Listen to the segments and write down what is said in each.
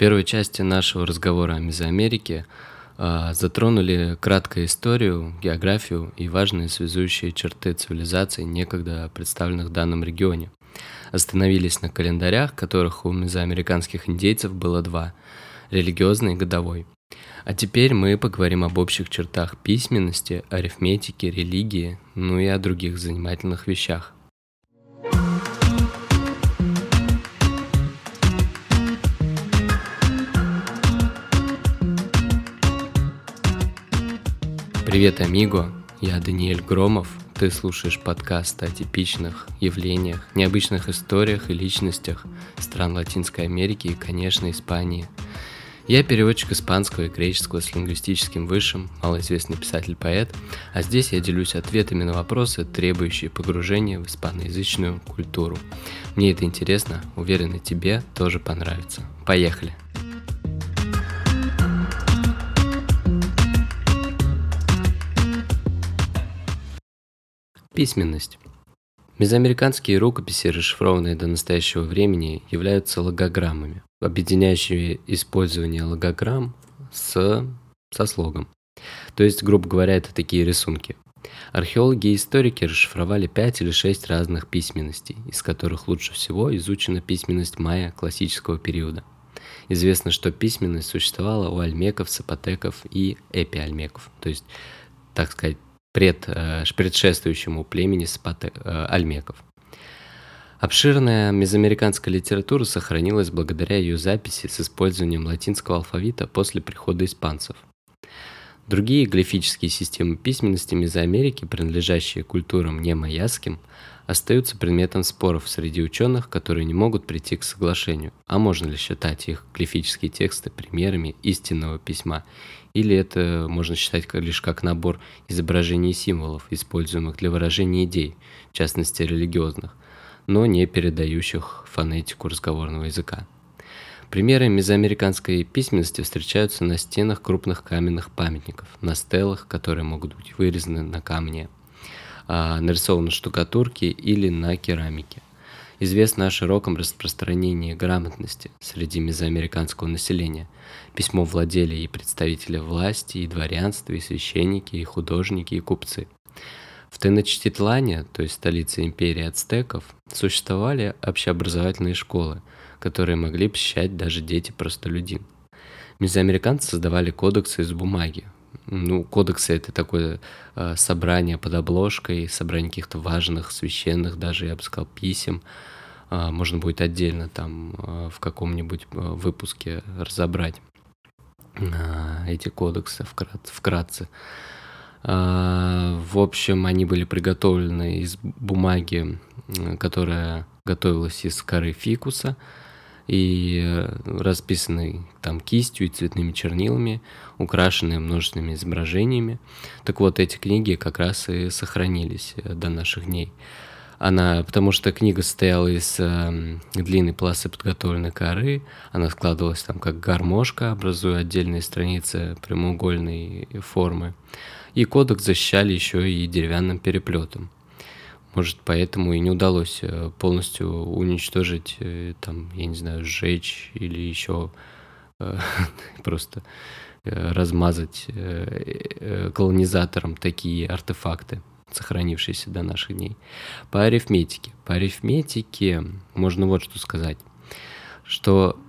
первой части нашего разговора о Мезоамерике а, затронули краткую историю, географию и важные связующие черты цивилизаций, некогда представленных в данном регионе. Остановились на календарях, которых у мезоамериканских индейцев было два – религиозный и годовой. А теперь мы поговорим об общих чертах письменности, арифметике, религии, ну и о других занимательных вещах. Привет, амиго! Я Даниэль Громов. Ты слушаешь подкаст о типичных явлениях, необычных историях и личностях стран Латинской Америки и, конечно, Испании. Я переводчик испанского и греческого с лингвистическим высшим, малоизвестный писатель-поэт, а здесь я делюсь ответами на вопросы, требующие погружения в испаноязычную культуру. Мне это интересно, уверен и тебе тоже понравится. Поехали! Письменность. Мезоамериканские рукописи, расшифрованные до настоящего времени, являются логограммами, объединяющие использование логограмм с, со слогом. То есть, грубо говоря, это такие рисунки. Археологи и историки расшифровали 5 или 6 разных письменностей, из которых лучше всего изучена письменность майя классического периода. Известно, что письменность существовала у альмеков, сапотеков и эпиальмеков, то есть, так сказать, пред, э, предшествующему племени спаты, э, альмеков. Обширная мезоамериканская литература сохранилась благодаря ее записи с использованием латинского алфавита после прихода испанцев. Другие глифические системы письменности Мезоамерики, принадлежащие культурам немаяским, остаются предметом споров среди ученых, которые не могут прийти к соглашению, а можно ли считать их глифические тексты примерами истинного письма, или это можно считать лишь как набор изображений и символов, используемых для выражения идей, в частности религиозных, но не передающих фонетику разговорного языка. Примеры мезоамериканской письменности встречаются на стенах крупных каменных памятников, на стелах, которые могут быть вырезаны на камне – а, нарисован на штукатурке или на керамике. Известно о широком распространении грамотности среди мезоамериканского населения. Письмо владели и представители власти, и дворянства, и священники, и художники, и купцы. В Теночтитлане, то есть столице империи ацтеков, существовали общеобразовательные школы, которые могли посещать даже дети-простолюдин. Мезоамериканцы создавали кодексы из бумаги, ну, кодексы это такое э, собрание под обложкой, собрание каких-то важных, священных, даже, я бы сказал, писем. Э, можно будет отдельно там э, в каком-нибудь э, выпуске разобрать э, эти кодексы вкратце. вкратце. Э, в общем, они были приготовлены из бумаги, которая готовилась из коры фикуса и э, расписанный там кистью и цветными чернилами, украшенные множественными изображениями. Так вот, эти книги как раз и сохранились э, до наших дней. Она, потому что книга состояла из э, длинной полосы подготовленной коры, она складывалась там как гармошка, образуя отдельные страницы прямоугольной формы. И кодекс защищали еще и деревянным переплетом. Может, поэтому и не удалось э, полностью уничтожить, э, там, я не знаю, сжечь или еще э, просто размазать колонизаторам такие артефакты, сохранившиеся до наших дней. По арифметике. По арифметике можно вот что сказать, что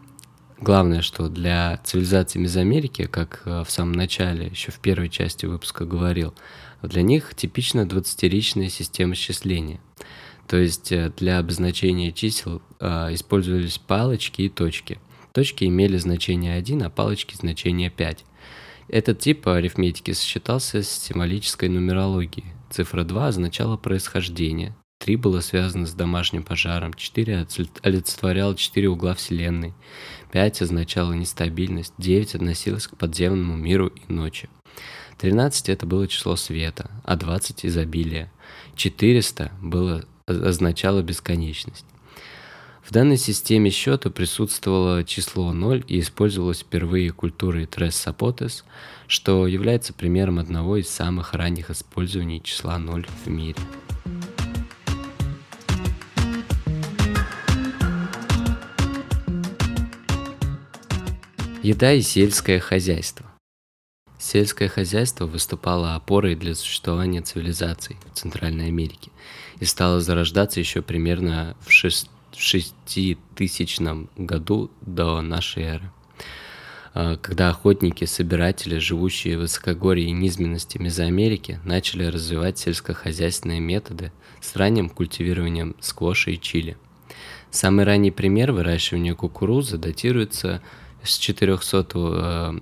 главное, что для цивилизации Мезоамерики, как в самом начале, еще в первой части выпуска говорил, для них типична 20-ричная система счисления. То есть э, для обозначения чисел э, использовались палочки и точки. Точки имели значение 1, а палочки значение 5. Этот тип арифметики сочетался с символической нумерологией. Цифра 2 означала происхождение, 3 было связано с домашним пожаром, 4 олицетворяло 4 угла Вселенной, 5 означало нестабильность, 9 относилось к подземному миру и ночи. 13 это было число света, а 20 изобилие. 400 было, означало бесконечность. В данной системе счета присутствовало число 0 и использовалось впервые культурой Трес Сапотес, что является примером одного из самых ранних использований числа 0 в мире. Еда и сельское хозяйство. Сельское хозяйство выступало опорой для существования цивилизаций в Центральной Америке и стало зарождаться еще примерно в 6000 году до нашей эры, а, когда охотники-собиратели, живущие в высокогорье и низменности Мезоамерики, начали развивать сельскохозяйственные методы с ранним культивированием сквоша и чили. Самый ранний пример выращивания кукурузы датируется с 400 э,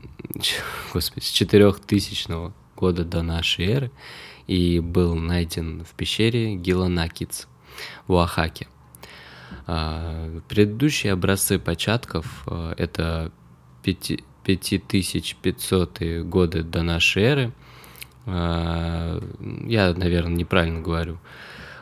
господи, с 4000 года до нашей эры и был найден в пещере Гиланакиц в Оахаке. А, предыдущие образцы початков э, это 5500 годы до нашей эры. А, я, наверное, неправильно говорю.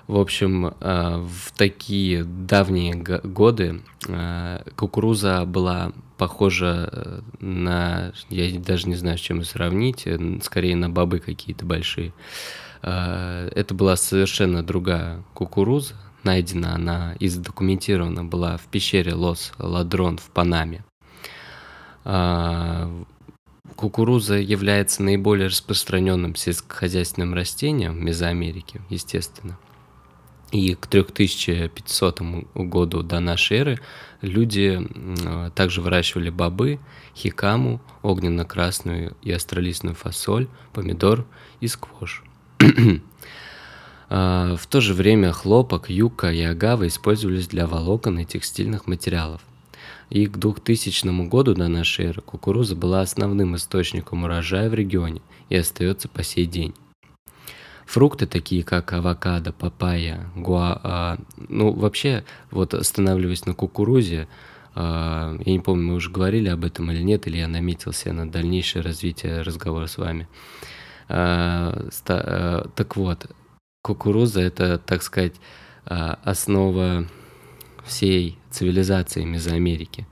В общем, э, в такие давние годы э, кукуруза была похожа э, на, я даже не знаю, с чем ее сравнить, скорее на бобы какие-то большие. Это была совершенно другая кукуруза, найдена она и задокументирована была в пещере Лос Ладрон в Панаме. Кукуруза является наиболее распространенным сельскохозяйственным растением в Мезоамерике, естественно. И к 3500 году до нашей эры люди также выращивали бобы, хикаму, огненно-красную и астролистную фасоль, помидор и сквош. А, в то же время хлопок, юка и агава использовались для волокон и текстильных материалов. И к 2000 году до нашей эры кукуруза была основным источником урожая в регионе и остается по сей день. Фрукты такие, как авокадо, папайя, гуа... А, ну, вообще, вот останавливаясь на кукурузе, а, я не помню, мы уже говорили об этом или нет, или я наметился на дальнейшее развитие разговора с вами. А, так вот, кукуруза – это, так сказать, основа всей цивилизации Мезоамерики.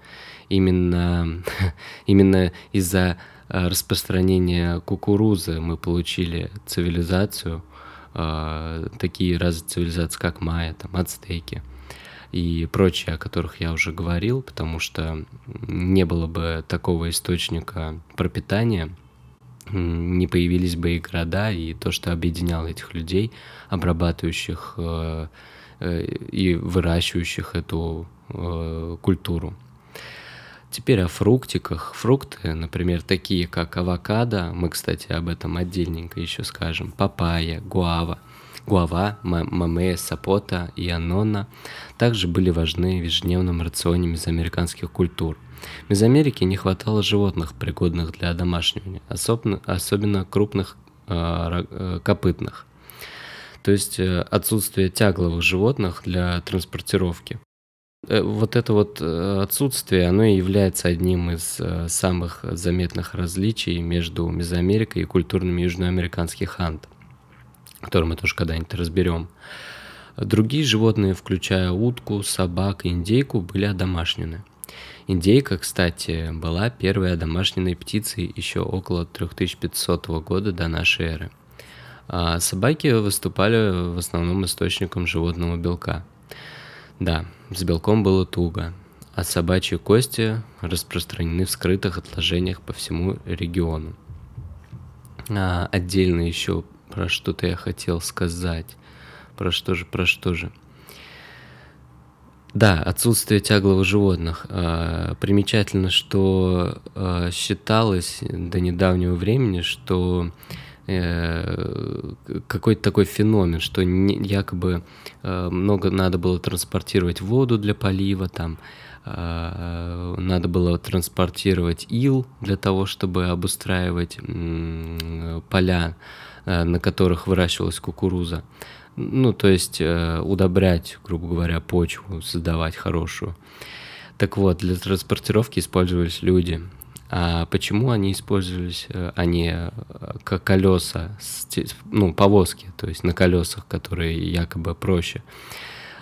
Именно, именно из-за распространения кукурузы мы получили цивилизацию, э, такие разные цивилизации, как майя, там, ацтеки и прочие, о которых я уже говорил, потому что не было бы такого источника пропитания, не появились бы и города, и то, что объединяло этих людей, обрабатывающих э, и выращивающих эту культуру. Теперь о фруктиках. Фрукты, например, такие как авокадо, мы, кстати, об этом отдельненько еще скажем, папайя, гуава, гуава, мамея, сапота и анона также были важны в ежедневном рационе мезоамериканских культур. В Мезоамерике не хватало животных, пригодных для домашнего, особенно, особенно крупных э, копытных. То есть э, отсутствие тягловых животных для транспортировки. Э, вот это вот э, отсутствие, оно и является одним из э, самых заметных различий между Мезоамерикой и культурными южноамериканских анд, которые мы тоже когда-нибудь разберем. Другие животные, включая утку, собак и индейку, были одомашнены. Индейка, кстати, была первой одомашненной птицей еще около 3500 года до нашей эры. А собаки выступали в основном источником животного белка – да, с белком было туго, а собачьи кости распространены в скрытых отложениях по всему региону. А отдельно еще про что-то я хотел сказать. Про что же, про что же? Да, отсутствие тягловых животных. А, примечательно, что а, считалось до недавнего времени, что какой-то такой феномен, что не, якобы э, много надо было транспортировать воду для полива, там э, надо было транспортировать ил для того, чтобы обустраивать поля, на которых выращивалась кукуруза. Ну, то есть удобрять, грубо говоря, почву, создавать хорошую. Так вот, для транспортировки использовались люди. А почему они использовались, э, они э, как колеса, ну, повозки, то есть на колесах, которые якобы проще.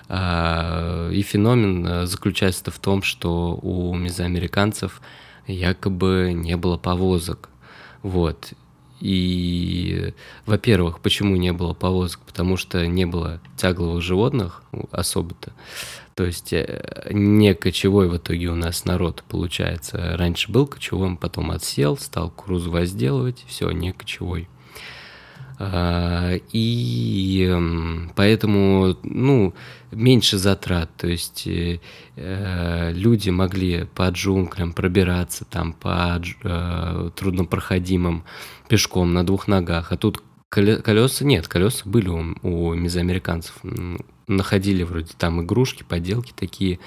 А, и феномен э, заключается в том, что у мезоамериканцев якобы не было повозок. Вот. И, во-первых, почему не было повозок? Потому что не было тягловых животных особо-то. То есть э, не кочевой в итоге у нас народ получается. Раньше был кочевым, потом отсел, стал кукурузу возделывать, все, не кочевой. А, и эм, поэтому, ну, меньше затрат, то есть э, э, люди могли по джунглям пробираться там по э, труднопроходимым пешком на двух ногах, а тут колеса нет, колеса были у, у мезоамериканцев, находили вроде там игрушки, поделки такие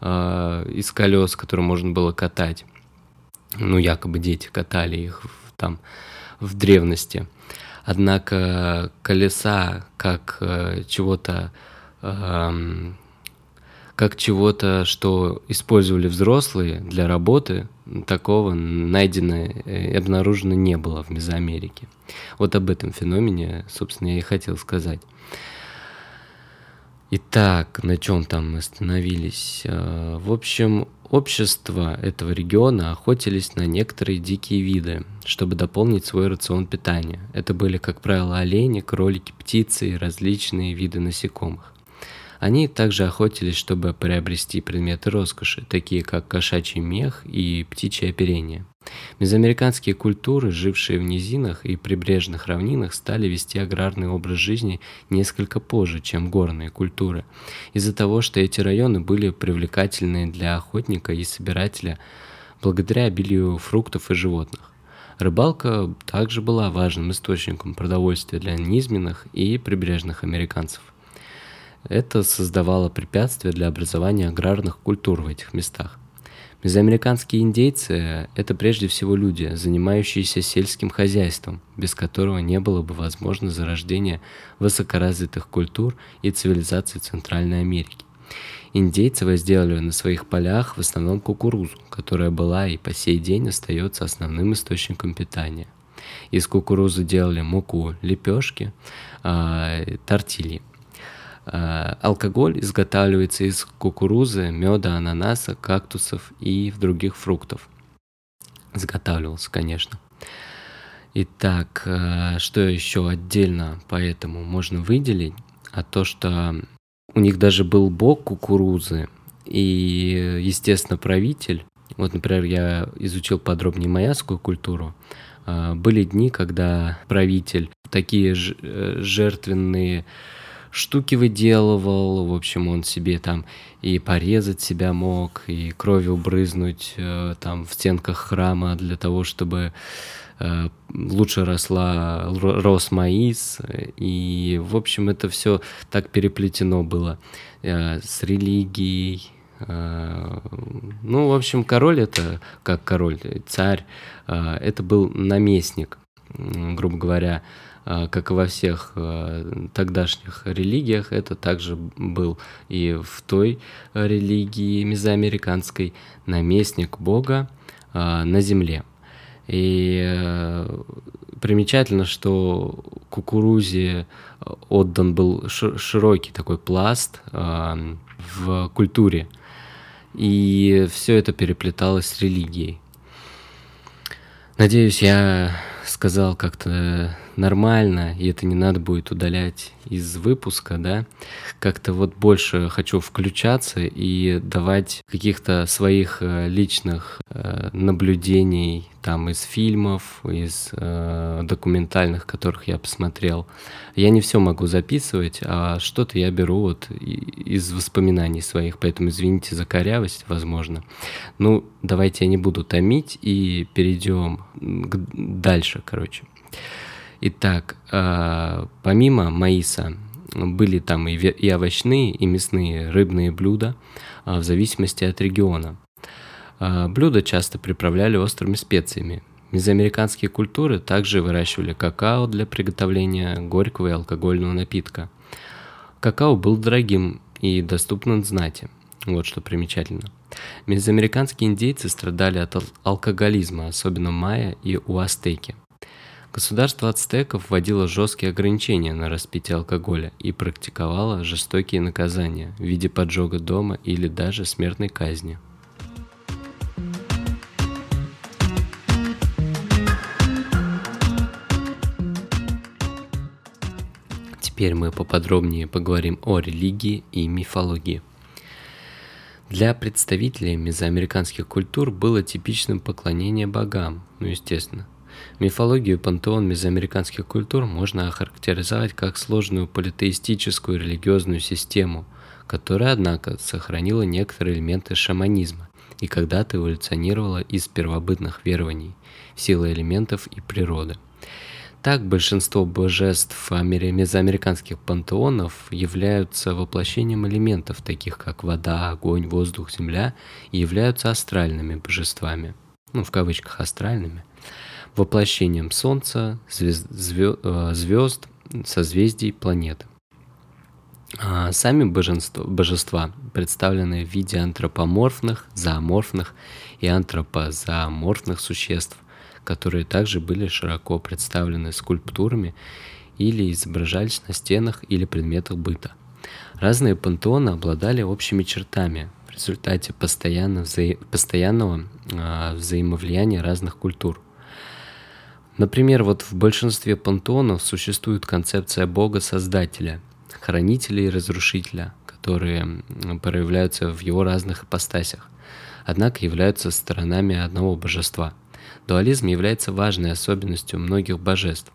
э, из колес, которые можно было катать, ну якобы дети катали их там в древности. Однако колеса как э, чего-то как чего-то, что использовали взрослые для работы, такого найдено и обнаружено не было в Мезоамерике. Вот об этом феномене, собственно, я и хотел сказать. Итак, на чем там мы остановились? Э, в общем, общества этого региона охотились на некоторые дикие виды, чтобы дополнить свой рацион питания. Это были, как правило, олени, кролики, птицы и различные виды насекомых. Они также охотились, чтобы приобрести предметы роскоши, такие как кошачий мех и птичье оперение. Мезоамериканские культуры, жившие в низинах и прибрежных равнинах, стали вести аграрный образ жизни несколько позже, чем горные культуры, из-за того, что эти районы были привлекательны для охотника и собирателя благодаря обилию фруктов и животных. Рыбалка также была важным источником продовольствия для низменных и прибрежных американцев. Это создавало препятствия для образования аграрных культур в этих местах. Мезоамериканские индейцы – это прежде всего люди, занимающиеся сельским хозяйством, без которого не было бы возможно зарождения высокоразвитых культур и цивилизаций Центральной Америки. Индейцы возделывали на своих полях в основном кукурузу, которая была и по сей день остается основным источником питания. Из кукурузы делали муку, лепешки, э, тортильи – алкоголь изготавливается из кукурузы, меда, ананаса, кактусов и других фруктов. Изготавливался, конечно. Итак, э, что еще отдельно поэтому можно выделить? А то, что у них даже был бог кукурузы, и, естественно, правитель. Вот, например, я изучил подробнее майяскую культуру. Э, были дни, когда правитель такие жертвенные штуки выделывал, в общем, он себе там и порезать себя мог, и кровью брызнуть э, там в стенках храма для того, чтобы э, лучше росла, рос маис, и, в общем, это все так переплетено было э, с религией, ну, в общем, король это, как король, царь, это был наместник, грубо говоря, как и во всех а, тогдашних религиях, это также был и в той религии мезоамериканской наместник Бога а, на земле. И примечательно, что кукурузе отдан был широкий такой пласт в культуре, и все это переплеталось с религией. Надеюсь, я сказал как-то нормально, и это не надо будет удалять из выпуска, да, как-то вот больше хочу включаться и давать каких-то своих э, личных э, наблюдений там из фильмов, из э, документальных, которых я посмотрел. Я не все могу записывать, а что-то я беру вот из воспоминаний своих, поэтому извините за корявость, возможно. Ну, давайте я не буду томить и перейдем дальше, короче. Итак, э, помимо маиса были там и, овощные, и мясные, рыбные блюда, э, в зависимости от региона. Э, блюда часто приправляли острыми специями. Мезоамериканские культуры также выращивали какао для приготовления горького и алкогольного напитка. Какао был дорогим и доступным знати. Вот что примечательно. Мезоамериканские индейцы страдали от алкоголизма, особенно майя и уастеки. Государство ацтеков вводило жесткие ограничения на распитие алкоголя и практиковало жестокие наказания в виде поджога дома или даже смертной казни. Теперь мы поподробнее поговорим о религии и мифологии. Для представителей мезоамериканских культур было типичным поклонение богам, ну естественно. Мифологию пантеон мезоамериканских культур можно охарактеризовать как сложную политеистическую религиозную систему, которая, однако, сохранила некоторые элементы шаманизма и когда-то эволюционировала из первобытных верований в силы элементов и природы. Так, большинство божеств мезоамериканских пантеонов являются воплощением элементов, таких как вода, огонь, воздух, земля, и являются астральными божествами, ну, в кавычках астральными, воплощением Солнца, звезд, звезд созвездий, планет. А сами божества, божества представлены в виде антропоморфных, зооморфных и антропозооморфных существ, которые также были широко представлены скульптурами или изображались на стенах или предметах быта. Разные пантеоны обладали общими чертами в результате постоянно вза... постоянного э, взаимовлияния разных культур. Например, вот в большинстве пантеонов существует концепция Бога-Создателя, Хранителя и Разрушителя, которые проявляются в его разных ипостасях, однако являются сторонами одного божества – Дуализм является важной особенностью многих божеств.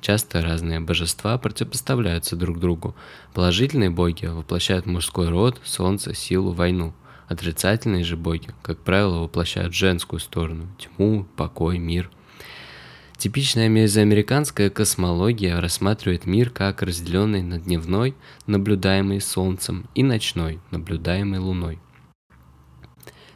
Часто разные божества противопоставляются друг другу. Положительные боги воплощают мужской род, солнце, силу, войну. Отрицательные же боги, как правило, воплощают женскую сторону – тьму, покой, мир. Типичная мезоамериканская космология рассматривает мир как разделенный на дневной, наблюдаемый Солнцем, и ночной, наблюдаемый Луной –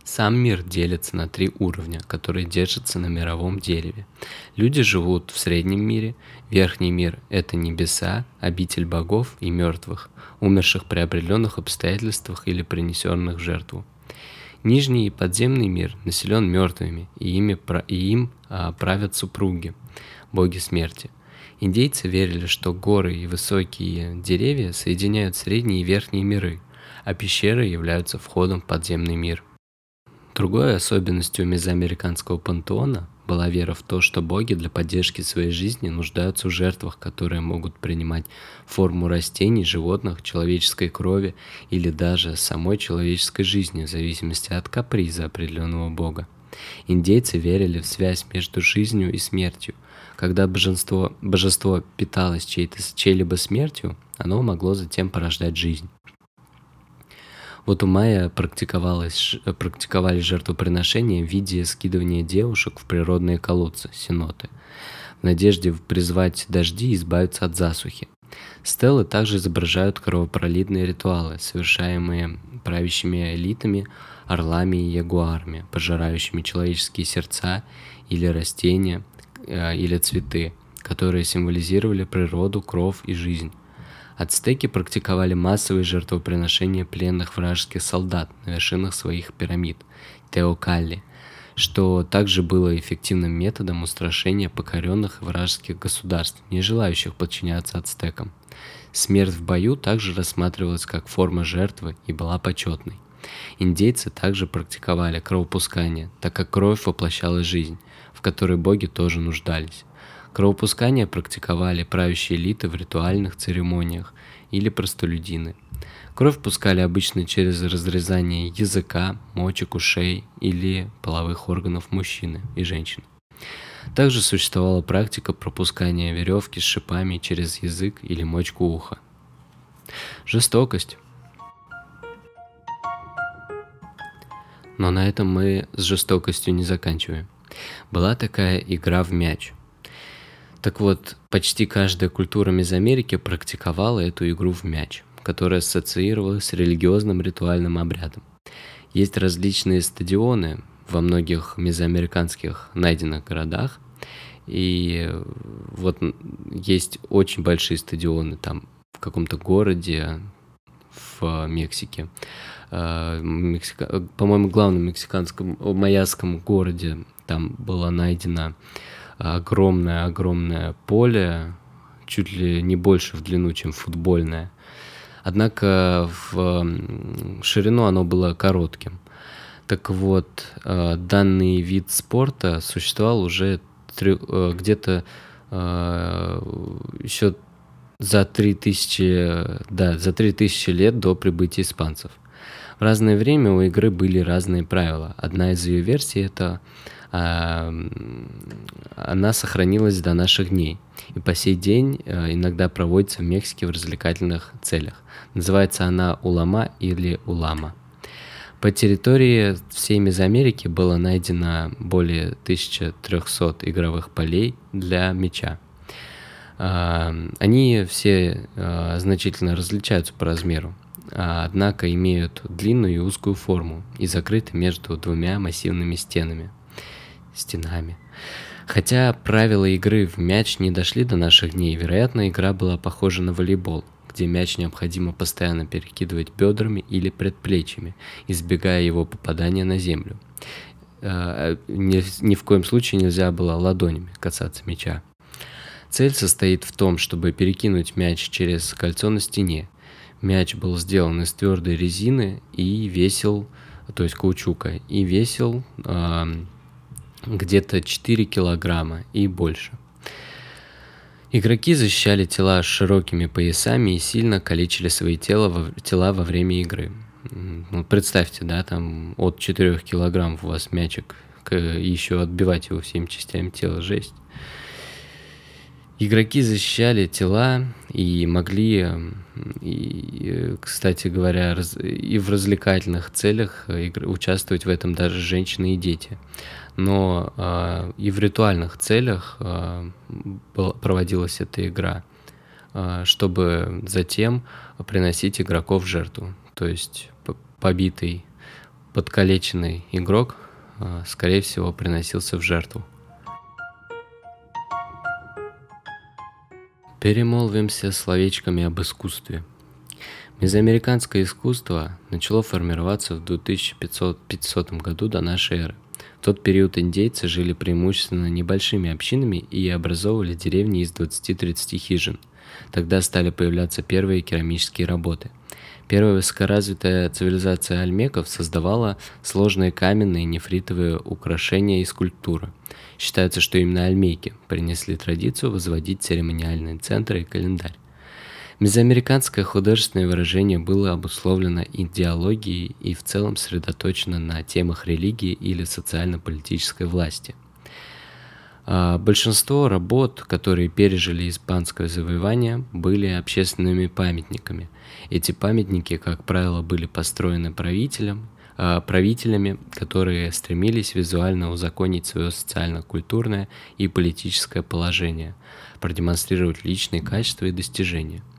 сам мир делится на три уровня, которые держатся на мировом дереве. Люди живут в среднем мире, верхний мир – это небеса, обитель богов и мертвых, умерших при определенных обстоятельствах или принесенных в жертву. Нижний и подземный мир населен мертвыми, и, ими, и им а, правят супруги, боги смерти. Индейцы верили, что горы и высокие деревья соединяют средние и верхние миры, а пещеры являются входом в подземный мир – Другой особенностью мезоамериканского пантеона была вера в то, что боги для поддержки своей жизни нуждаются в жертвах, которые могут принимать форму растений, животных, человеческой крови или даже самой человеческой жизни в зависимости от каприза определенного бога. Индейцы верили в связь между жизнью и смертью. Когда божество, божество питалось чьей-либо смертью, оно могло затем порождать жизнь. Вот у майя практиковалось, практиковали жертвоприношения в виде скидывания девушек в природные колодцы, сеноты, в надежде призвать дожди и избавиться от засухи. Стелы также изображают кровопролитные ритуалы, совершаемые правящими элитами, орлами и ягуарами, пожирающими человеческие сердца или растения, э, или цветы, которые символизировали природу, кровь и жизнь. Ацтеки практиковали массовые жертвоприношения пленных вражеских солдат на вершинах своих пирамид – Теокалли, что также было эффективным методом устрашения покоренных вражеских государств, не желающих подчиняться ацтекам. Смерть в бою также рассматривалась как форма жертвы и была почетной. Индейцы также практиковали кровопускание, так как кровь воплощала жизнь, в которой боги тоже нуждались. Кровопускание практиковали правящие элиты в ритуальных церемониях или простолюдины. Кровь пускали обычно через разрезание языка, мочек, ушей или половых органов мужчины и женщины. Также существовала практика пропускания веревки с шипами через язык или мочку уха. Жестокость. Но на этом мы с жестокостью не заканчиваем. Была такая игра в мяч – так вот, почти каждая культура Мезоамерики практиковала эту игру в мяч, которая ассоциировалась с религиозным ритуальным обрядом. Есть различные стадионы во многих мезоамериканских найденных городах, и вот есть очень большие стадионы там в каком-то городе в Мексике. А, Мексика... По-моему, главном мексиканском майяском городе там была найдена огромное-огромное поле, чуть ли не больше в длину, чем футбольное. Однако в ширину оно было коротким. Так вот, э, данный вид спорта существовал уже э, где-то э, еще за 3000, да, за 3000 лет до прибытия испанцев. В разное время у игры были разные правила. Одна из ее версий это она сохранилась до наших дней и по сей день а, иногда проводится в Мексике в развлекательных целях. Называется она улама или улама. По территории всей Мезоамерики было найдено более 1300 игровых полей для мяча. А, они все а, значительно различаются по размеру, однако имеют длинную и узкую форму и закрыты между двумя массивными стенами. Стенами. Хотя правила игры в мяч не дошли до наших дней, вероятно, игра была похожа на волейбол, где мяч необходимо постоянно перекидывать бедрами или предплечьями, избегая его попадания на землю. Э, ни, ни в коем случае нельзя было ладонями касаться мяча. Цель состоит в том, чтобы перекинуть мяч через кольцо на стене. Мяч был сделан из твердой резины и весил, то есть каучука, и весил где-то 4 килограмма и больше. Игроки защищали тела широкими поясами и сильно калечили свои тела во, тела во время игры. Ну, представьте, да, там от 4 килограмм у вас мячик, к, еще отбивать его всеми частями тела, жесть. Игроки защищали тела и могли, и, кстати говоря, раз, и в развлекательных целях участвовать в этом даже женщины и дети но э, и в ритуальных целях э, проводилась эта игра, э, чтобы затем приносить игроков в жертву. То есть побитый, подкалеченный игрок, э, скорее всего, приносился в жертву. Перемолвимся словечками об искусстве. Мезоамериканское искусство начало формироваться в 2500 году до нашей эры тот период индейцы жили преимущественно небольшими общинами и образовывали деревни из 20-30 хижин. Тогда стали появляться первые керамические работы. Первая высокоразвитая цивилизация альмеков создавала сложные каменные нефритовые украшения и скульптуры. Считается, что именно альмейки принесли традицию возводить церемониальные центры и календарь. Мезоамериканское художественное выражение было обусловлено идеологией и в целом сосредоточено на темах религии или социально-политической власти. А, большинство работ, которые пережили испанское завоевание, были общественными памятниками. Эти памятники, как правило, были построены правителем, правителями, которые стремились визуально узаконить свое социально-культурное и политическое положение, продемонстрировать личные качества и достижения –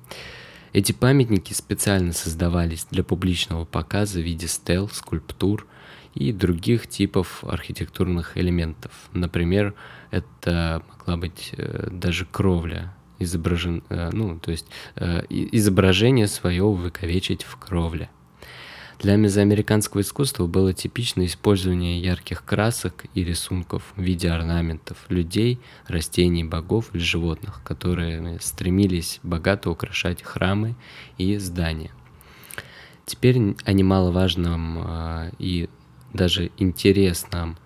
эти памятники специально создавались для публичного показа в виде стел, скульптур и других типов архитектурных элементов. Например, это могла быть э, даже кровля, изображен, э, ну, то есть э, изображение свое увековечить в кровле. Для мезоамериканского искусства было типично использование ярких красок и рисунков в виде орнаментов людей, растений, богов или животных, которые стремились богато украшать храмы и здания. Теперь о немаловажном э, и даже интересном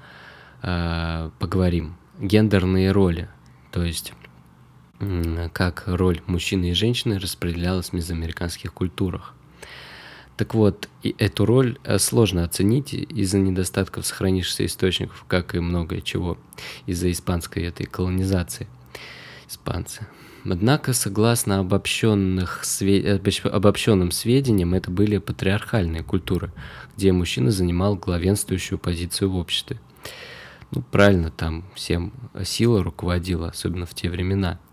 э, поговорим. Гендерные роли, то есть как роль мужчины и женщины распределялась в мезоамериканских культурах. Так вот, и эту роль э, сложно оценить из-за недостатков сохранившихся источников, как и многое чего, из-за испанской этой колонизации. Испанцы. Однако, согласно обобщенных, обобщенным сведениям, это были патриархальные культуры, где мужчина занимал главенствующую позицию в обществе. Ну, правильно, там всем сила руководила, особенно в те времена –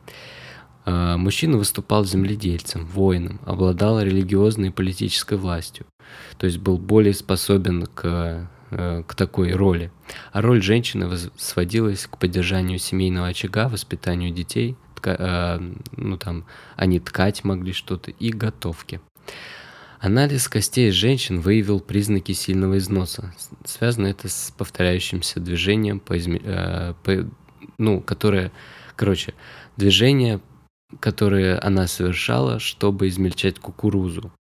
мужчина выступал земледельцем, воином, обладал религиозной и политической властью, то есть был более способен к, э, к такой роли. А роль женщины сводилась к поддержанию семейного очага, воспитанию детей, тка, э, ну там они ткать могли что-то и готовки. Анализ костей женщин выявил признаки сильного износа. Связано это с повторяющимся движением, по изме... э, по... ну, которое, короче, движение которые она совершала, чтобы измельчать кукурузу.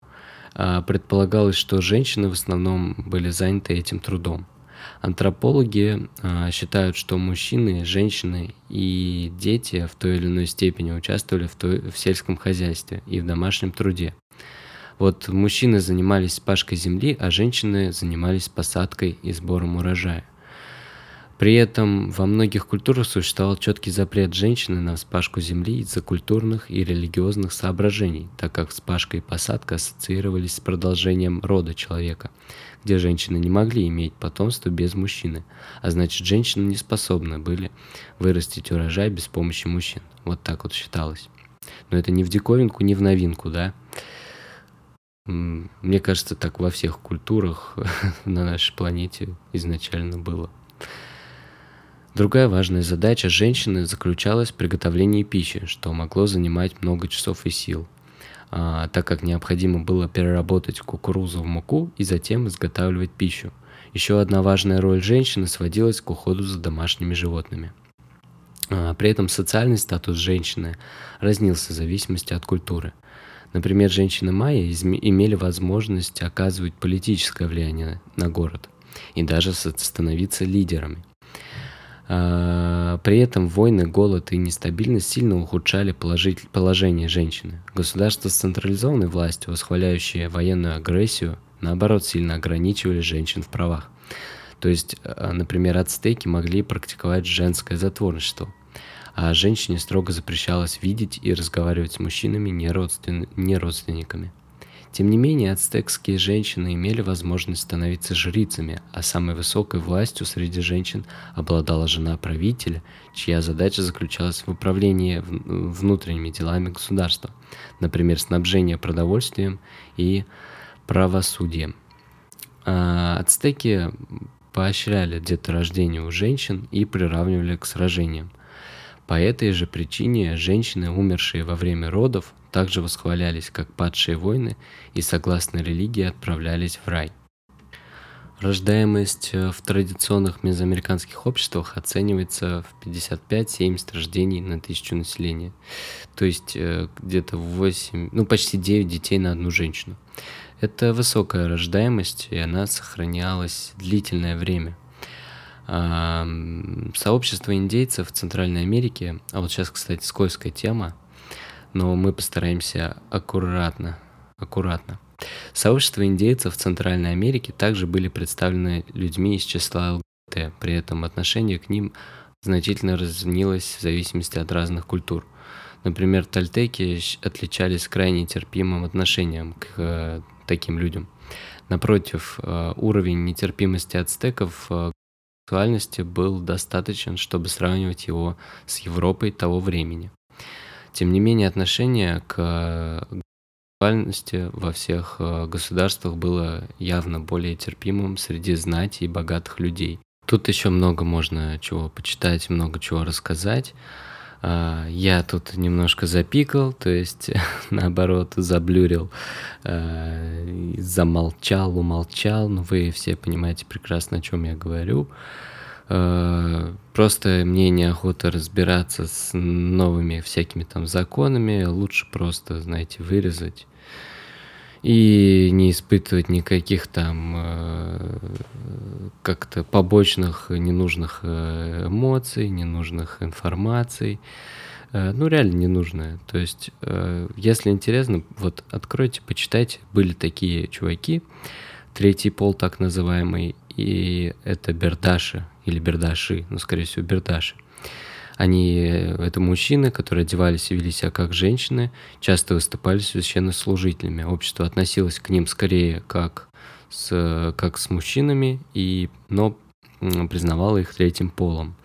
А, предполагалось, что женщины в основном были заняты этим трудом. Антропологи а, считают, что мужчины, женщины и дети в той или иной степени участвовали в, той, в сельском хозяйстве и в домашнем труде. Вот мужчины занимались пашкой земли, а женщины занимались посадкой и сбором урожая. При этом во многих культурах существовал четкий запрет женщины на вспашку земли из-за культурных и религиозных соображений, так как вспашка и посадка ассоциировались с продолжением рода человека, где женщины не могли иметь потомство без мужчины, а значит женщины не способны были вырастить урожай без помощи мужчин. Вот так вот считалось. Но это не в диковинку, не в новинку, да. Мне кажется, так во всех культурах на нашей планете изначально было. Другая важная задача женщины заключалась в приготовлении пищи, что могло занимать много часов и сил, а, так как необходимо было переработать кукурузу в муку и затем изготавливать пищу. Еще одна важная роль женщины сводилась к уходу за домашними животными. А, при этом социальный статус женщины разнился в зависимости от культуры. Например, женщины майя имели возможность оказывать политическое влияние на город и даже становиться лидерами. А, при этом войны, голод и нестабильность сильно ухудшали положение женщины. Государства с централизованной властью, восхваляющие военную агрессию, наоборот, сильно ограничивали женщин в правах. То есть, а, например, ацтеки могли практиковать женское затворничество, а женщине строго запрещалось видеть и разговаривать с мужчинами не родственниками. Тем не менее, ацтекские женщины имели возможность становиться жрицами, а самой высокой властью среди женщин обладала жена правителя, чья задача заключалась в управлении внутренними делами государства, например, снабжение продовольствием и правосудием. А ацтеки поощряли деторождение у женщин и приравнивали к сражениям. По этой же причине женщины, умершие во время родов, также восхвалялись как падшие воины и, согласно религии, отправлялись в рай. Рождаемость э, в традиционных мезоамериканских обществах оценивается в 55-70 рождений на тысячу населения. То есть э, где-то 8, ну почти 9 детей на одну женщину. Это высокая рождаемость, и она сохранялась длительное время. Сообщество индейцев в Центральной Америке, а вот сейчас, кстати, скользкая тема, но мы постараемся аккуратно, аккуратно. Сообщества индейцев в Центральной Америке также были представлены людьми из числа ЛГБТ, при этом отношение к ним значительно разнилось в зависимости от разных культур. Например, тальтеки отличались крайне терпимым отношением к э, таким людям. Напротив, э, уровень нетерпимости ацтеков э, к сексуальности был достаточен, чтобы сравнивать его с Европой того времени. Тем не менее, отношение к сексуальности во всех э, государствах было явно более терпимым среди знати и богатых людей. Тут еще много можно чего почитать, много чего рассказать. А, я тут немножко запикал, то есть наоборот заблюрил, э, замолчал, умолчал, но вы все понимаете прекрасно, о чем я говорю. Э, просто мне неохота разбираться с новыми всякими там законами, лучше просто, знаете, вырезать и не испытывать никаких там э, как-то побочных ненужных э, эмоций, ненужных информаций. Ну, реально ненужное. То есть, если интересно, вот откройте, почитайте. Были такие чуваки, третий пол так называемый, и это бердаши или бердаши, ну, скорее всего, бердаши. Они, это мужчины, которые одевались и вели себя как женщины, часто выступали священнослужителями. Общество относилось к ним скорее как с, как с мужчинами, и, но признавало их третьим полом.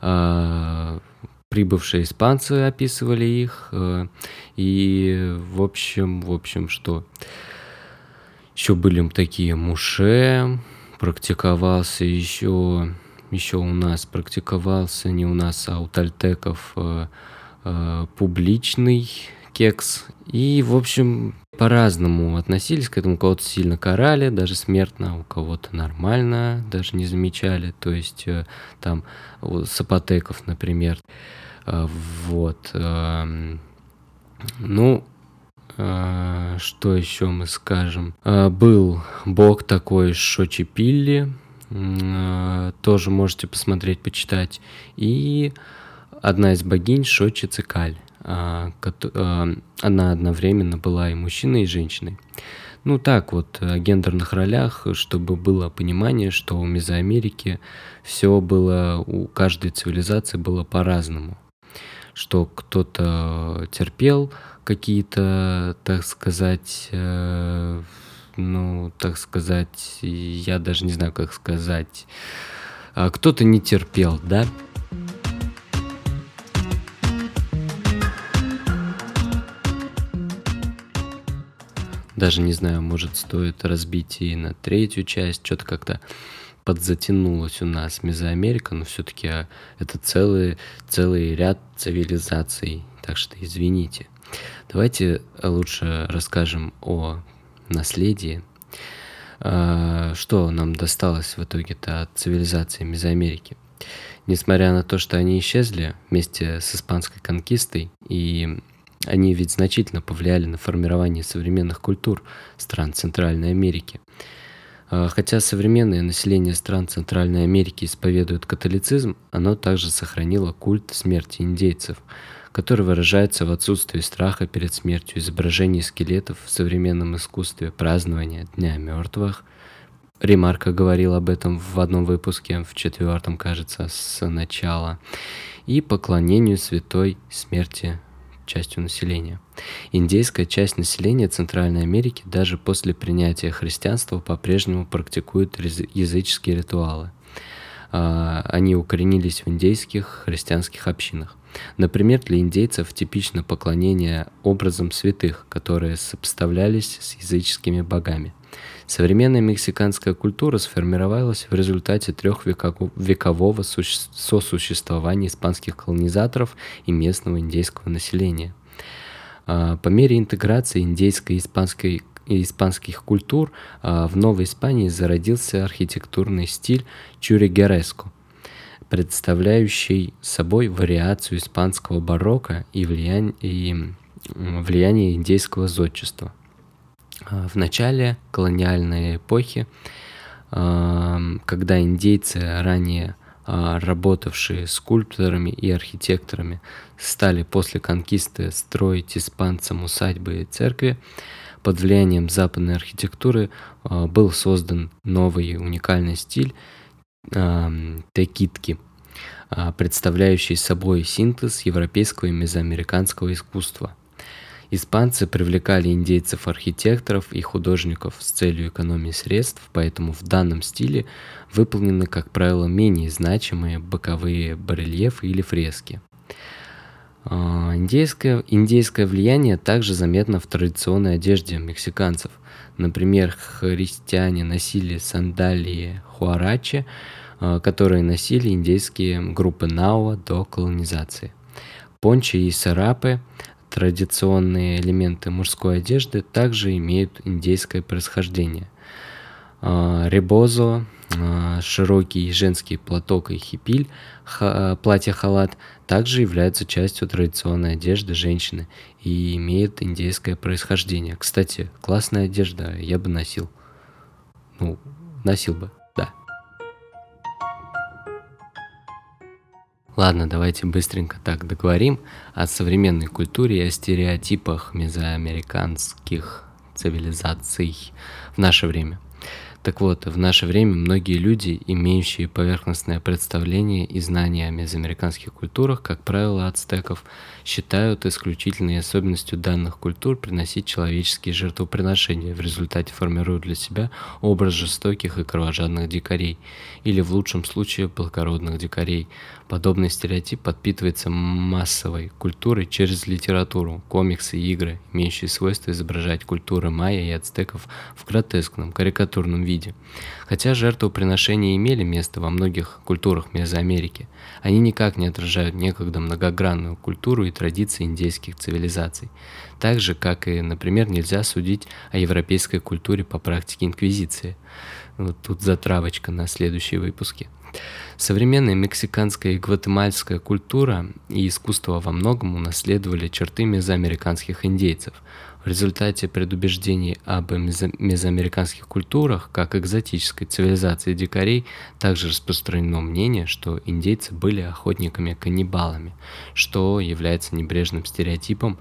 А, прибывшие испанцы описывали их, э, и в общем, в общем, что еще были такие муше, практиковался еще, еще у нас практиковался, не у нас, а у тальтеков э, э, публичный кекс. И, в общем, по-разному относились к этому. У кого-то сильно карали, даже смертно, у кого-то нормально, даже не замечали. То есть э, там сапотеков, например. Вот. Э, ну, а, что еще мы скажем? А, был бог такой Шочи а, тоже можете посмотреть, почитать. И одна из богинь Шочи Цикаль. а, а, она одновременно была и мужчиной, и женщиной. Ну так вот, о гендерных ролях, чтобы было понимание, что у Мезоамерики все было, у каждой цивилизации было по-разному. Что кто-то терпел какие-то, так сказать, э, ну, так сказать, я даже не знаю, как сказать, а кто-то не терпел, да? Даже не знаю, может стоит разбить и на третью часть, что-то как-то подзатянулось у нас Мезоамерика, но все-таки а, это целый, целый ряд цивилизаций, так что извините. Давайте лучше расскажем о наследии. А, что нам досталось в итоге-то от цивилизации Мезоамерики? Несмотря на то, что они исчезли вместе с испанской конкистой и они ведь значительно повлияли на формирование современных культур стран Центральной Америки. А, хотя современное население стран Центральной Америки исповедует католицизм, оно также сохранило культ смерти индейцев, который выражается в отсутствии страха перед смертью, изображении скелетов в современном искусстве, празднования Дня мертвых. Ремарка говорил об этом в одном выпуске, в четвертом, кажется, с начала, и поклонению святой смерти частью населения. Индейская часть населения Центральной Америки даже после принятия христианства по-прежнему практикует языческие ритуалы. А, они укоренились в индейских христианских общинах. Например, для индейцев типично поклонение образам святых, которые сопоставлялись с языческими богами. Современная мексиканская культура сформировалась в результате трехвекового сосуществования испанских колонизаторов и местного индейского населения. А, по мере интеграции индейской и испанской и испанских культур а, в Новой Испании зародился архитектурный стиль чуригереско, представляющий собой вариацию испанского барокко и влияние, и влияние индейского зодчества. А, в начале колониальной эпохи, а, когда индейцы, ранее а, работавшие скульпторами и архитекторами, стали после конкисты строить испанцам усадьбы и церкви, под влиянием западной архитектуры был создан новый уникальный стиль текитки, представляющий собой синтез европейского и мезоамериканского искусства. Испанцы привлекали индейцев-архитекторов и художников с целью экономии средств, поэтому в данном стиле выполнены, как правило, менее значимые боковые барельефы или фрески. А, индейское, индейское влияние также заметно в традиционной одежде мексиканцев. Например, христиане носили сандалии хуарачи, а, которые носили индейские группы Науа до колонизации. Пончи и сарапы Традиционные элементы мужской одежды также имеют индейское происхождение. А, ребозо, а, широкий женский платок и хипиль, платье-халат также являются частью традиционной одежды женщины и имеют индейское происхождение. Кстати, классная одежда, я бы носил. Ну, носил бы. Ладно, давайте быстренько так договорим о современной культуре и о стереотипах мезоамериканских цивилизаций в наше время. Так вот, в наше время многие люди, имеющие поверхностное представление и знания о мезоамериканских культурах, как правило, ацтеков, считают исключительной особенностью данных культур приносить человеческие жертвоприношения, в результате формируют для себя образ жестоких и кровожадных дикарей, или в лучшем случае благородных дикарей, Подобный стереотип подпитывается массовой культурой через литературу, комиксы игры, имеющие свойство изображать культуры майя и ацтеков в гротескном, карикатурном виде. Хотя жертвоприношения имели место во многих культурах Мезоамерики, они никак не отражают некогда многогранную культуру и традиции индейских цивилизаций. Так же, как и, например, нельзя судить о европейской культуре по практике инквизиции. Вот тут затравочка на следующие выпуски. Современная мексиканская и гватемальская культура и искусство во многом унаследовали черты мезоамериканских индейцев. В результате предубеждений об мезоамериканских культурах, как экзотической цивилизации дикарей, также распространено мнение, что индейцы были охотниками-каннибалами, что является небрежным стереотипом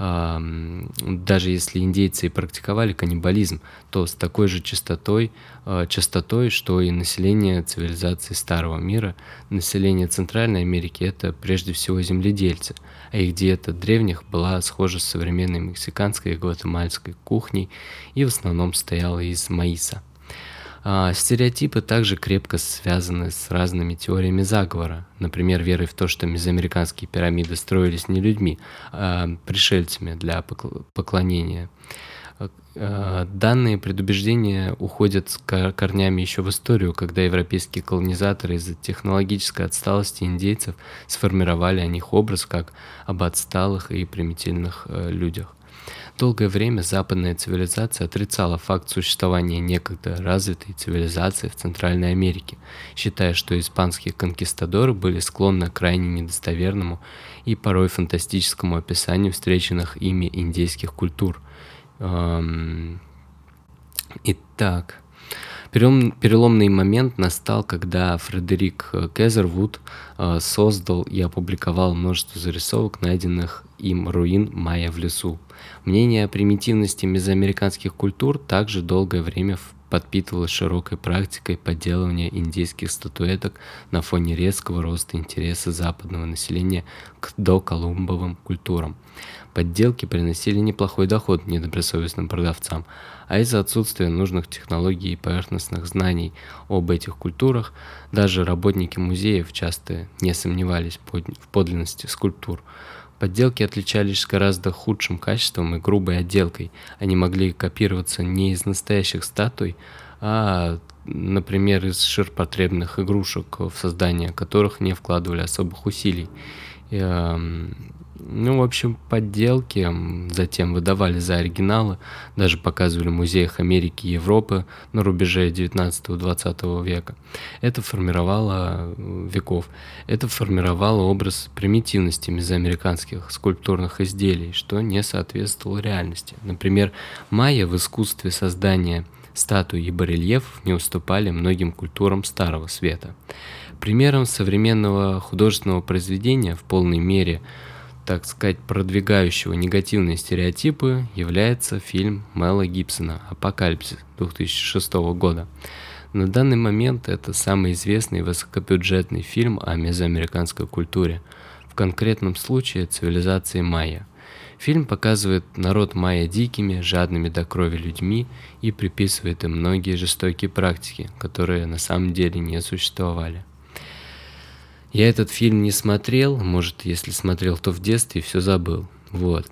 даже если индейцы и практиковали каннибализм, то с такой же частотой, а, частотой, что и население цивилизации Старого мира. Население Центральной Америки – это прежде всего земледельцы, а их диета древних была схожа с современной мексиканской и гватемальской кухней и в основном состояла из маиса. А, стереотипы также крепко связаны с разными теориями заговора, например, верой в то, что мезоамериканские пирамиды строились не людьми, а пришельцами для поклонения. А, данные предубеждения уходят с корнями еще в историю, когда европейские колонизаторы из-за технологической отсталости индейцев сформировали о них образ как об отсталых и примитивных э, людях. Долгое время западная цивилизация отрицала факт существования некогда развитой цивилизации в Центральной Америке, считая, что испанские конкистадоры были склонны к крайне недостоверному и порой фантастическому описанию встреченных ими индейских культур. Итак, Переломный момент настал, когда Фредерик Кезервуд э, создал и опубликовал множество зарисовок, найденных им руин майя в лесу. Мнение о примитивности мезоамериканских культур также долгое время подпитывалось широкой практикой подделывания индейских статуэток на фоне резкого роста интереса западного населения к доколумбовым культурам. Подделки приносили неплохой доход недобросовестным продавцам, а из-за отсутствия нужных технологий и поверхностных знаний об этих культурах, даже работники музеев часто не сомневались в подлинности скульптур. Подделки отличались гораздо худшим качеством и грубой отделкой. Они могли копироваться не из настоящих статуй, а, например, из ширпотребных игрушек, в создание которых не вкладывали особых усилий. И, ну, в общем, подделки затем выдавали за оригиналы, даже показывали в музеях Америки и Европы на рубеже 19-20 века. Это формировало э, веков. Это формировало образ примитивности мезоамериканских скульптурных изделий, что не соответствовало реальности. Например, майя в искусстве создания статуй и барельефов не уступали многим культурам Старого Света. Примером современного художественного произведения в полной мере – так сказать, продвигающего негативные стереотипы является фильм Мэла Гибсона «Апокалипсис» 2006 года. На данный момент это самый известный высокобюджетный фильм о мезоамериканской культуре, в конкретном случае цивилизации майя. Фильм показывает народ майя дикими, жадными до крови людьми и приписывает им многие жестокие практики, которые на самом деле не существовали. Я этот фильм не смотрел, может, если смотрел, то в детстве все забыл. Вот.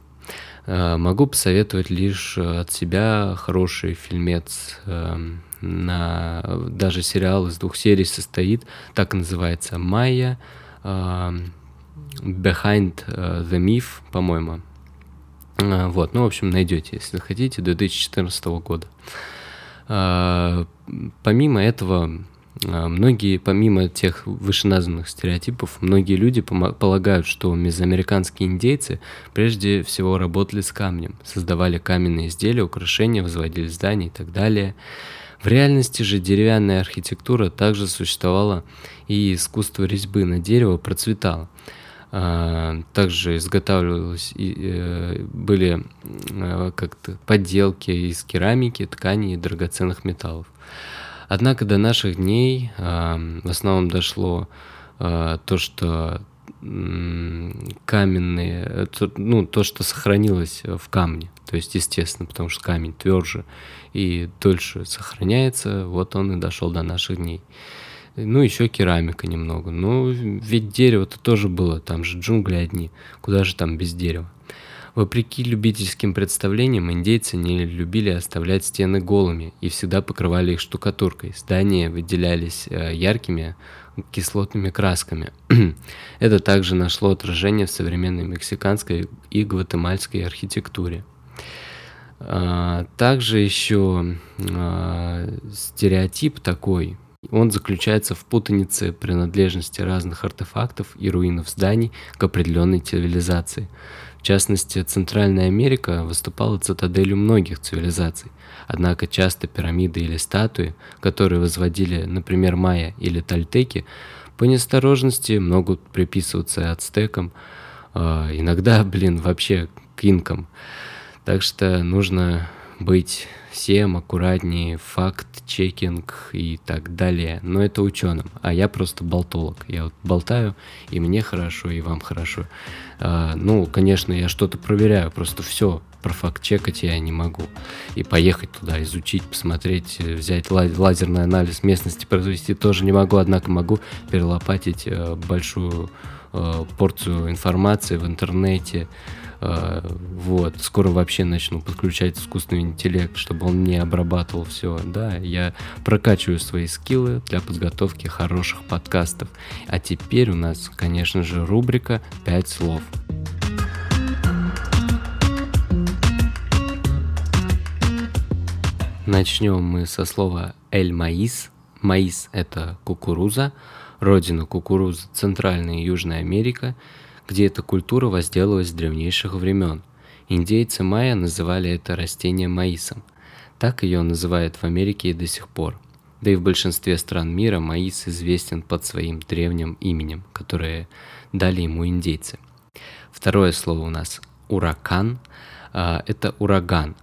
А, могу посоветовать лишь э, от себя хороший фильмец. Эм, на даже сериал из двух серий состоит, так называется Майя. Эм, Behind э, the Myth, по-моему. Вот, ну, в общем, найдете, если хотите, 2014 года. Помимо этого, многие, помимо тех вышеназванных стереотипов, многие люди полагают, что мезоамериканские индейцы прежде всего работали с камнем, создавали каменные изделия, украшения, возводили здания и так далее. В реальности же деревянная архитектура также существовала, и искусство резьбы на дерево процветало. А, также изготавливались и были а, как-то подделки из керамики, тканей и драгоценных металлов. Однако до наших дней э, в основном дошло э, то, что э, каменные, то, ну, то, что сохранилось в камне. То есть, естественно, потому что камень тверже и дольше сохраняется, вот он и дошел до наших дней. Ну, еще керамика немного. Ну, ведь дерево-то тоже было, там же джунгли одни. Куда же там без дерева? Вопреки любительским представлениям, индейцы не любили оставлять стены голыми и всегда покрывали их штукатуркой. Здания выделялись э, яркими кислотными красками. Это также нашло отражение в современной мексиканской и гватемальской архитектуре. А, также еще а, стереотип такой, Он заключается в путанице принадлежности разных артефактов и руинов зданий к определенной цивилизации. В частности, Центральная Америка выступала цитаделью многих цивилизаций. Однако часто пирамиды или статуи, которые возводили, например, майя или тальтеки, по неосторожности могут приписываться ацтекам, э, иногда, блин, вообще к инкам. Так что нужно быть всем аккуратнее, факт-чекинг и так далее. Но это ученым, а я просто болтолог. Я вот болтаю, и мне хорошо, и вам хорошо. А, ну, конечно, я что-то проверяю, просто все про факт-чекать я не могу. И поехать туда, изучить, посмотреть, взять лазерный анализ местности произвести тоже не могу, однако могу перелопатить э, большую э, порцию информации в интернете, вот, скоро вообще начну подключать искусственный интеллект, чтобы он не обрабатывал все. Да, я прокачиваю свои скиллы для подготовки хороших подкастов. А теперь у нас, конечно же, рубрика «Пять слов». Начнем мы со слова «эль маис». Маис – это кукуруза, родина кукурузы – Центральная и Южная Америка – где эта культура возделывалась с древнейших времен. Индейцы майя называли это растение маисом. Так ее называют в Америке и до сих пор. Да и в большинстве стран мира маис известен под своим древним именем, которое дали ему индейцы. Второе слово у нас уракан. А, это ураган.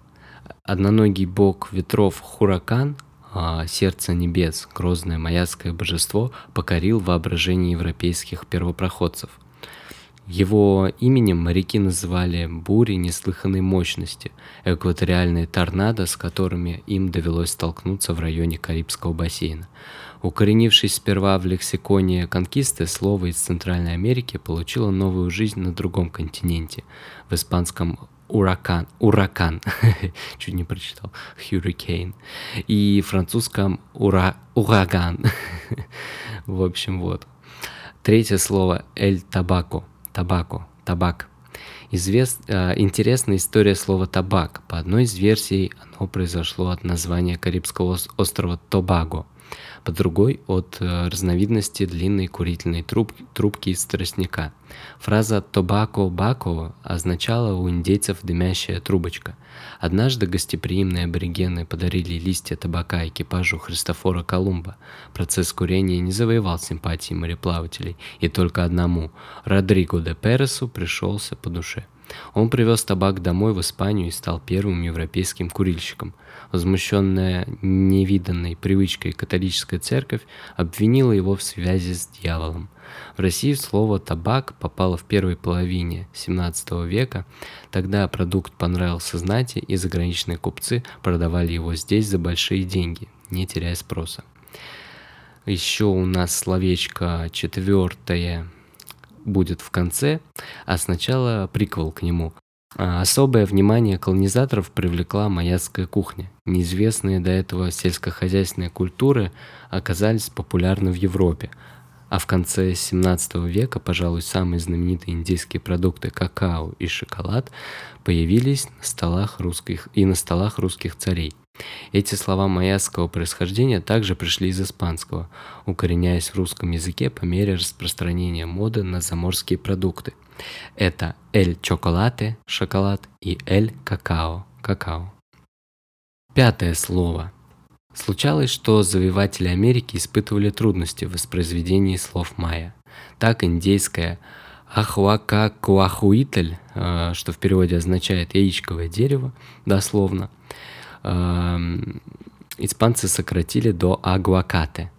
Одноногий бог ветров Хуракан, а, сердце небес, грозное майяское божество, покорил воображение европейских первопроходцев – его именем моряки называли бури неслыханной мощности, экваториальные торнадо, с которыми им довелось столкнуться в районе Карибского бассейна. Укоренившись сперва в лексиконе конкисты, слово из Центральной Америки получило новую жизнь на другом континенте, в испанском уракан, уракан, чуть не прочитал, hurricane, и французском ура, ураган. в общем, вот. Третье слово «эль табако», табако, табак. Извест... Э, интересная история слова табак. По одной из версий оно произошло от названия Карибского острова Тобаго, по другой от э, разновидности длинной курительной трубки, трубки из тростника. Фраза «тобако бако» означала у индейцев «дымящая трубочка». Однажды гостеприимные аборигены подарили листья табака экипажу Христофора Колумба. Процесс курения не завоевал симпатии мореплавателей, и только одному, Родриго де Пересу, пришелся по душе. Он привез табак домой в Испанию и стал первым европейским курильщиком. Возмущенная невиданной привычкой католическая церковь обвинила его в связи с дьяволом. В России слово «табак» попало в первой половине 17 века. Тогда продукт понравился знати, и заграничные купцы продавали его здесь за большие деньги, не теряя спроса. Еще у нас словечко четвертое будет в конце, а сначала приквел к нему. А, особое внимание колонизаторов привлекла майяцкая кухня. Неизвестные до этого сельскохозяйственные культуры оказались популярны в Европе, а в конце 17 века, пожалуй, самые знаменитые индийские продукты какао и шоколад появились на столах русских и на столах русских царей. Эти слова майяского происхождения также пришли из испанского, укореняясь в русском языке по мере распространения моды на заморские продукты. Это «эль чоколате» – шоколад и «эль какао» – какао. Пятое слово Случалось, что завоеватели Америки испытывали трудности в воспроизведении слов майя. Так индейское ахуакакуахуитль, э, что в переводе означает яичковое дерево, дословно, испанцы сократили до агуакате.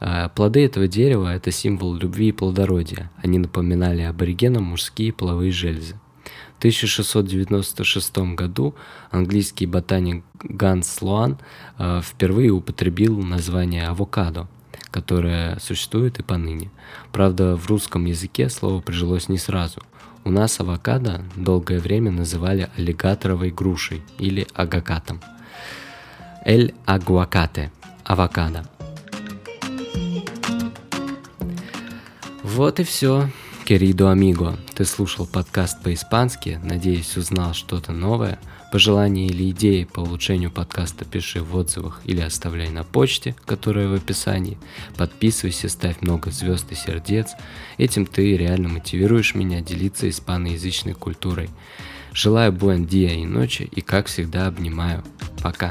Э, плоды этого дерева – это символ любви и плодородия. Они напоминали аборигенам мужские половые железы. 1696 году английский ботаник Ганс Слоан э, впервые употребил название авокадо, которое существует и поныне. Правда, в русском языке слово прижилось не сразу. У нас авокадо долгое время называли аллигаторовой грушей или агакатом. Эль агуакате – авокадо. Вот и все. Querido amigo, ты слушал подкаст по-испански, надеюсь узнал что-то новое. Пожелания или идеи по улучшению подкаста пиши в отзывах или оставляй на почте, которая в описании. Подписывайся, ставь много звезд и сердец. Этим ты реально мотивируешь меня делиться испаноязычной культурой. Желаю буэн и ночи и как всегда обнимаю. Пока.